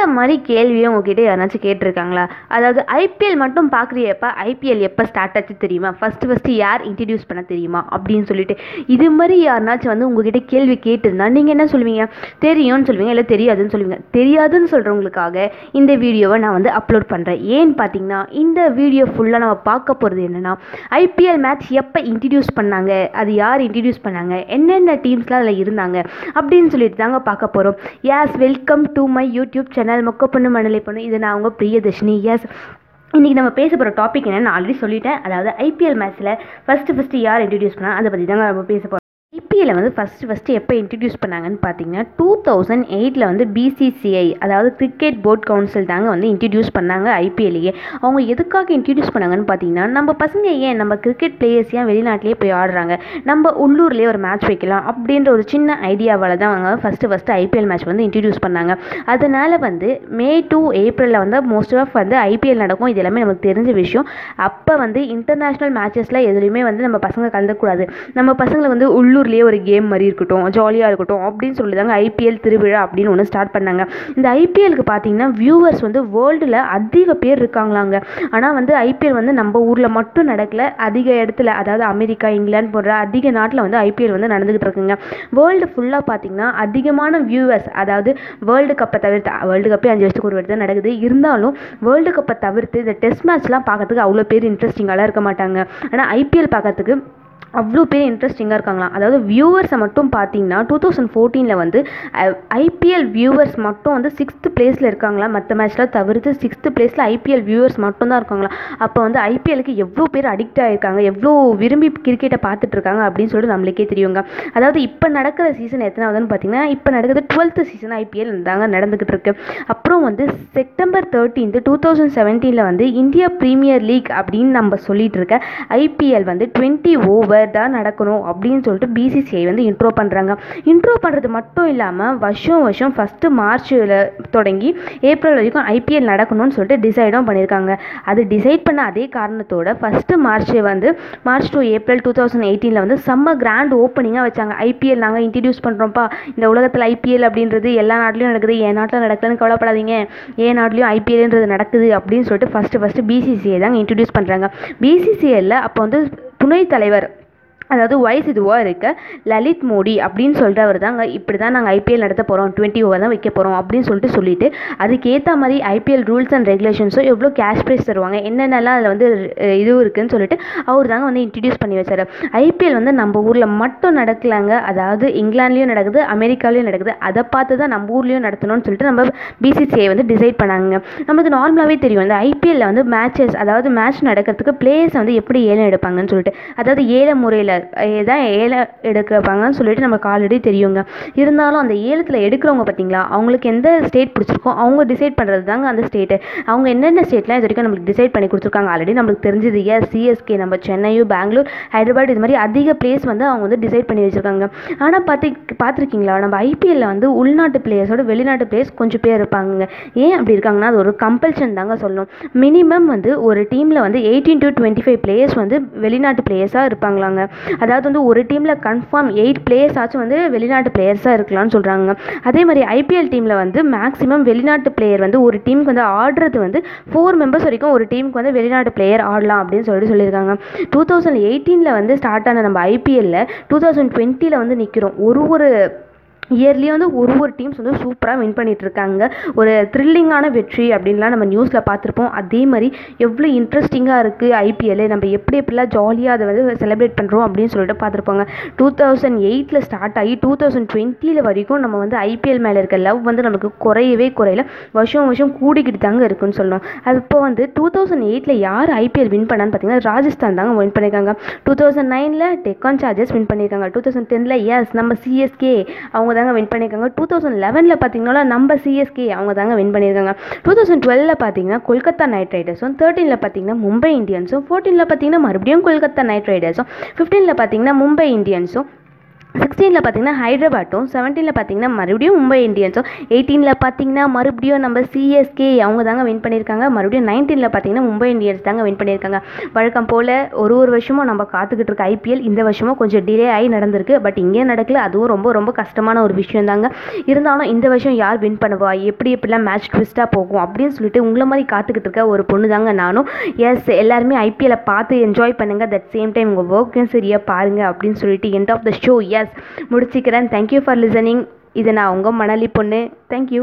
இந்த மாதிரி கேள்வியை உங்ககிட்ட யாராச்சும் கேட்டிருக்காங்களா? அதாவது ஐபிஎல் மட்டும் பார்க்குறியப்ப ஐபிஎல் எப்போ ஸ்டார்ட் ஆச்சு தெரியுமா? ஃபஸ்ட்டு ஃபஸ்ட்டு யார் இன்ட்ரடியூஸ் பண்ண தெரியுமா? அப்படின்னு சொல்லிட்டு. இது மாதிரி யாருனாச்சும் வந்து உங்ககிட்ட கேள்வி கேட்டிருந்தா நீங்கள் என்ன சொல்லுவீங்க? தெரியும்னு சொல்லுவீங்க இல்லை தெரியாதுன்னு சொல்லுவீங்க? தெரியாதுன்னு சொல்கிறவங்களுக்காக இந்த வீடியோவை நான் வந்து அப்லோட் பண்ணுறேன் ஏன்னு பார்த்தீங்கன்னா இந்த வீடியோ ஃபுல்லாக நம்ம பார்க்க போகிறது என்னென்னா ஐபிஎல் மேட்ச் எப்போ இன்ட்ரடியூஸ் பண்ணாங்க? அது யார் இன்ட்ரடியூஸ் பண்ணாங்க? என்னென்ன டீம்ஸ்லாம் அதில் இருந்தாங்க? அப்படின்னு சொல்லிட்டு தாங்க பார்க்க போகிறோம் yes welcome to my YouTube channel மொக்க பொண்ணு மணலை பொண்ணு இது நான் அவங்க பிரியதர்ஷினி. எஸ் இன்றைக்கி நம்ம பேச போகிற டாபிக் என்னென்னு நான் ஆல்ரெடி சொல்லிட்டேன். அதாவது ஐபிஎல் மேட்ச்சில் ஃபஸ்ட்டு ஃபஸ்ட்டு யார் இன்ட்ரடியூஸ் பண்ணால் அதை பற்றி தாங்க நம்ம பேச போகிறோம் ஐபிஎல்லை வந்து ஃபஸ்ட்டு ஃபஸ்ட்டு எப்போ இன்ட்ரடியூஸ் பண்ணாங்கன்னு பார்த்தீங்கன்னா டூ தௌசண்ட் எயிட்டில் வந்து பிசிசிஐ அதாவது கிரிக்கெட் போர்ட் கவுன்சில் தாங்க வந்து இன்ட்ரடியூஸ் பண்ணாங்க ஐபிஎல்லையே அவங்க எதுக்காக இன்ட்ரடியூஸ் பண்ணாங்கன்னு பார்த்தீங்கன்னா நம்ம பசங்க ஏன் நம்ம கிரிக்கெட் பிளேயர்ஸ் ஏன் வெளிநாட்டிலே போய் ஆடுறாங்க? நம்ம உள்ளூர்லேயே ஒரு மேட்ச் வைக்கலாம் அப்படின்ற ஒரு சின்ன ஐடியாவால் தான் அவங்க ஃபஸ்ட்டு ஃபஸ்ட்டு ஐபிஎல் மேட்ச் வந்து இன்ட்ரடியூஸ் பண்ணாங்க. அதனால் வந்து மே டு ஏப்ரலில் வந்து மோஸ்ட் ஆஃப் வந்து ஐபிஎல் நடக்கும். இது எல்லாமே நமக்கு தெரிஞ்ச விஷயம். அப்போ வந்து இன்டர்நேஷ்னல் மேட்சஸில் எதுலேயுமே வந்து நம்ம பசங்க கலந்துக்கூடாது நம்ம பசங்களை வந்து உள்ளூர்லேயே ஒரு கேம் மாதிரி இருக்கட்டும் ஜாலியாக இருக்கட்டும் அப்படின்னு சொல்லி தாங்க ஐபிஎல் திருவிழா அப்படின்னு ஒன்று ஸ்டார்ட் பண்ணாங்க. இந்த ஐபிஎலுக்கு பார்த்தீங்கன்னா வியூவர்ஸ் வந்து வேர்ல்டில் அதிக பேர் இருக்காங்களாங்க. ஆனால் வந்து ஐபிஎல் வந்து நம்ம ஊரில் மட்டும் நடக்கல. அதிக இடத்துல அதாவது அமெரிக்கா இங்கிலாந்து போன்ற அதிக நாட்டில் வந்து ஐபிஎல் வந்து நடந்துகிட்டு இருக்குங்க. வேர்ல்டு ஃபுல்லாக பார்த்தீங்கன்னா அதிகமான வியூவர்ஸ் அதாவது வேர்ல்டு கப்பை தவிர்த்து வேர்ல்டு கப்பே அஞ்சு வருஷத்துக்கு ஒரு வாட்டி தான் நடக்குது. இருந்தாலும் வேர்ல்டு கப்பை தவிர்த்து இந்த டெஸ்ட் மேட்ச்லாம் பார்க்கறதுக்கு அவ்வளோ பேர் இன்ட்ரெஸ்டிங்காலாம் இருக்க மாட்டாங்க. ஆனால் ஐபிஎல் பார்க்கறதுக்கு அவ்வளோ பேர் இன்ட்ரெஸ்டிங்காக இருக்காங்களாம் அதாவது வியூவர்ஸை மட்டும் பார்த்தீங்கன்னா டூ தௌசண்ட் ஃபோர்டீனில் வந்து ஐபிஎல் வியூவர்ஸ் மட்டும் வந்து சிக்ஸ்த்து பிளேஸில் இருக்காங்களா? மற்ற மேட்ச்லாம் தவிர்த்து சிக்ஸ்த்து பிளேஸில் ஐபிஎல் வியூவர்ஸ் மட்டும் தான் இருக்காங்களா? அப்போ வந்து ஐபிஎலுக்கு எவ்வளோ பேர் அடிக்ட் ஆகிருக்காங்க எவ்வளோ விரும்பி கிரிக்கெட்டை பார்த்துட்டு இருக்காங்க அப்படின்னு சொல்லிட்டு நம்மளுக்கே தெரியுங்க. அதாவது இப்போ நடக்கிற சீசன் எத்தனாவதுன்னு பார்த்தீங்கன்னா இப்போ நடக்கிறது டுவெல்த்து சீசன் ஐபிஎல் தாங்க நடந்துக்கிட்டு இருக்கு அப்புறம் வந்து செப்டம்பர் தேர்ட்டீன்த்து டூ தௌசண்ட் செவன்டீனில் வந்து இந்தியா ப்ரீமியர் லீக் அப்படின்னு நம்ம சொல்லிட்டு இருக்க ஐபிஎல் வந்து டுவெண்ட்டி ஓவர் தான் நடக்கணும் அப்படின்னு சொல்லிட்டு பிசிசிஐ வந்து இன்ட்ரோ பண்ணுறாங்க இன்ட்ரோ பண்ணுறது மட்டும் இல்லாமல் வருஷம் வருஷம் ஃபஸ்ட்டு மார்ச்சில் தொடங்கி ஏப்ரல் வரைக்கும் ஐபிஎல் நடக்கணும்னு சொல்லிட்டு டிசைடும் பண்ணியிருக்காங்க அது டிசைட் பண்ண அதே காரணத்தோட ஃபஸ்ட்டு மார்ச் வந்து March to April two thousand எயிட்டீனில் வந்து செம்ம கிராண்ட் ஓப்பனிங்காக வச்சாங்க. ஐபிஎல் நாங்கள் இன்ட்ரடியூஸ் பண்ணுறோம்ப்பா இந்த உலகத்தில் ஐபிஎல் அப்படின்றது எல்லா நாட்டிலையும் நடக்குது. என் நாட்டில் நடக்கலன்னு கவலைப்படாதீங்க. என் நாட்டிலையும் ஐபிஎல்ன்றது நடக்குது அப்படின்னு சொல்லிட்டு ஃபஸ்ட்டு ஃபஸ்ட்டு பிசிசிஐ தாங்க இன்ட்ரடியூஸ் பண்ணுறாங்க பிசிசிஐயில் அப்போ வந்து துணைத் தலைவர் அதாவது வயசு இதுவாக இருக்க லலித் மோடி அப்படின்னு சொல்கிறவர் தாங்க இப்படி தான் நாங்கள் ஐபிஎல் நடத்த போகிறோம் டுவெண்ட்டி ஓவர் தான் வைக்க போகிறோம் அப்படின்னு சொல்லிட்டு சொல்லிட்டு அதுக்கேற்ற மாதிரி ஐபிஎல் ரூல்ஸ் அண்ட் ரெகுலேஷன்ஸும் எவ்வளோ கேஷ் ப்ரைஸ் தருவாங்க என்னென்னலாம் அதில் வந்து இதுவும் இது இருக்குன்னு சொல்லிட்டு அவர் தாங்க வந்து இன்ட்ரடியூஸ் பண்ணி வச்சார். ஐபிஎல் வந்து நம்ம ஊரில் மட்டும் நடக்கலாங்க. அதாவது இங்கிலாந்துலேயும் நடக்குது அமெரிக்காலேயும் நடக்குது. அதை பார்த்து தான் நம்ம ஊர்லேயும் நடத்தணும்னு சொல்லிட்டு நம்ம பிசிசிஐ வந்து டிசைட் பண்ணாங்க நமக்கு நார்மலாகவே தெரியும். இந்த ஐபிஎல்ல வந்து மேட்சஸ் அதாவது மேட்ச் நடக்கிறதுக்கு பிளேயர்ஸ் வந்து எப்படி ஏலம் எடுப்பாங்கன்னு சொல்லிட்டு. அதாவது ஏல முறையில் தான் ஏலம் எடுக்கப்பாங்கன்னு சொல்லிட்டு நமக்கு ஆல்ரெடி தெரியுங்க. இருந்தாலும் அந்த ஏலத்தில் எடுக்கிறவங்க பார்த்தீங்களா அவங்களுக்கு எந்த ஸ்டேட் பிடிச்சிருக்கோ அவங்க டிசைட் பண்ணுறது தாங்க அந்த ஸ்டேட்டு அவங்க என்னென்ன ஸ்டேட்லாம் இது வரைக்கும் நம்மளுக்கு டிசைட் பண்ணி கொடுத்துருக்காங்க. ஆல்ரெடி நம்மளுக்கு தெரிஞ்சது ஏன் சிஎஸ்கே நம்ம சென்னையும் பெங்களூர் ஹைதராபாத் இது மாதிரி அதிக பிளேஸ் வந்து அவங்க வந்து டிசைட் பண்ணி வச்சுருக்காங்க. ஆனால் பார்த்து பார்த்துருக்கீங்களா நம்ம ஐபிஎல்ல வந்து உள்நாட்டு பிளேயர்ஸோட வெளிநாட்டு பிளேயர்ஸ் கொஞ்சம் பேர் இருப்பாங்க ஏன் அப்படி இருக்காங்கன்னா அது ஒரு கம்பல்ஷன் தாங்க சொல்லணும். மினிமம் வந்து ஒரு டீமில் வந்து eighteen to twenty five players வந்து வெளிநாட்டு பிளேயர்ஸாக இருப்பாங்களாங்க. அதாவது வந்து ஒரு டீமில் கன்ஃபார்ம் எயிட் பிளேயர்ஸ் ஆச்சும் வந்து வெளிநாட்டு பிளேயர்ஸாக இருக்கலாம்னு சொல்கிறாங்க அதே மாதிரி ஐபிஎல் டீமில் வந்து மேக்ஸிமம் வெளிநாட்டு பிளேயர் வந்து ஒரு டீமுக்கு வந்து ஆடுறது வந்து ஃபோர் மெம்பர்ஸ் வரைக்கும் ஒரு டீமுக்கு வந்து வெளிநாட்டு பிளேயர் ஆடலாம் அப்படின்னு சொல்லிட்டு சொல்லியிருக்காங்க. டூ தௌசண்ட் எயிட்டீனில் வந்து ஸ்டார்ட் ஆன நம்ம ஐபிஎல்லில் டூ தௌசண்ட் டுவெண்ட்டியில் வந்து நிற்கிறோம் ஒரு ஒரு இயர்லியாக வந்து ஒரு ஒரு டீம்ஸ் வந்து சூப்பராக வின் பண்ணிகிட்ருக்காங்க இருக்காங்க ஒரு த்ரில்லிங்கான வெற்றி அப்படின்லாம் நம்ம நியூஸில் பார்த்துருப்போம். அதே மாதிரி எவ்வளோ இன்ட்ரெஸ்டிங்காக இருக்குது ஐபிஎல் நம்ம எப்படி எப்படிலாம் ஜாலியாக அதை வந்து செலிப்ரேட் பண்ணுறோம் அப்படின்னு சொல்லிட்டு பார்த்துருப்பாங்க. டூ தௌசண்ட் எயிட்டில் ஸ்டார்ட் ஆகி டூ தௌசண்ட் டுவெண்ட்டியில் வரைக்கும் நம்ம வந்து ஐபிஎல் மேலே இருக்க லவ் வந்து நமக்கு குறையவே குறையல. வருஷம் வருஷம் கூடிக்கிட்டு தாங்க இருக்குன்னு சொல்லணும் அது இப்போ வந்து டூ தௌசண்ட் எயிட்டில் யார் ஐபிஎல் வின் பண்ணான்னு பார்த்தீங்கன்னா ராஜஸ்தான் தாங்க வின் பண்ணியிருக்காங்க டூ தௌசண்ட் நைனில் டெக்கான் சார்ஜஸ் வின் பண்ணியிருக்காங்க டூ தௌசண்ட் டெனில் எஸ் நம்ம சிஎஸ்கே அவங்க தாங்க வின் பண்ணியிருக்காங்க. டூ தௌசண்ட் லெவனில் பார்த்தீங்கன்னா நம்ம சிஎஸ்கே அவங்க தாங்க வின் பண்ணியிருக்காங்க. டூ தௌசண்ட் டுவெலில் பார்த்தீங்கன்னா கொல்கத்தா நைட் ரைடர்ஸும் தேர்ட்டீனில் பார்த்தீங்கன்னா மும்பை இந்தியன்ஸும் ஃபோர்டீனில் பார்த்தீங்கன்னா மறுபடியும் கொல்கத்தா நைட் ரைடர்ஸும் ஃபிஃப்டீனில் பார்த்தீங்கன்னா மும்பை இந்தியன்ஸும் சிக்ஸ்டீனில் பார்த்தீங்கன்னா ஹைதராபாத்தும் செவன்டீனில் பார்த்தீங்கன்னா மறுபடியும் மும்பை இந்தியன்ஸும் எயிட்டீனில் பார்த்தீங்கன்னா மறுபடியும் நம்ம சிஎஸ்கே அவங்க தாங்க வின் பண்ணியிருக்காங்க. மறுபடியும் நைன்டீனில் பார்த்தீங்கன்னா மும்பை இந்தியன்ஸ் தாங்க வின் பண்ணியிருக்காங்க. வழக்கம் போல் ஒரு ஒரு வருஷமும் நம்ம காத்துக்கிட்டு இருக்க ஐபிஎல் இந்த வருஷமும் கொஞ்சம் டிலே ஆகி நடந்திருக்கு. பட் இங்கே நடக்கல. அதுவும் ரொம்ப ரொம்ப கஷ்டமான ஒரு விஷயம் தாங்க. இருந்தாலும் இந்த வருஷம் யார் வின் பண்ணுவா? எப்படி எப்படிலாம் மேட்ச் ட்விஸ்ட்டாக போகும்? அப்படின்னு சொல்லிட்டு உங்களை மாதிரி காத்துக்கிட்டு இருக்க ஒரு பொண்ணு தாங்க நானும். எஸ் எல்லாருமே ஐபிஎல்லை பார்த்து என்ஜாய் பண்ணுங்கள் தட் சேம் டைம் உங்கள் ஒர்க்கையும் சரியாக பாருங்கள் அப்படின்னு சொல்லிட்டு end of the show yes முடிச்சிக்கிறேன். Thank you for listening இது நான் உங்கள் மணலி பொண்ணு. தேங்க்யூ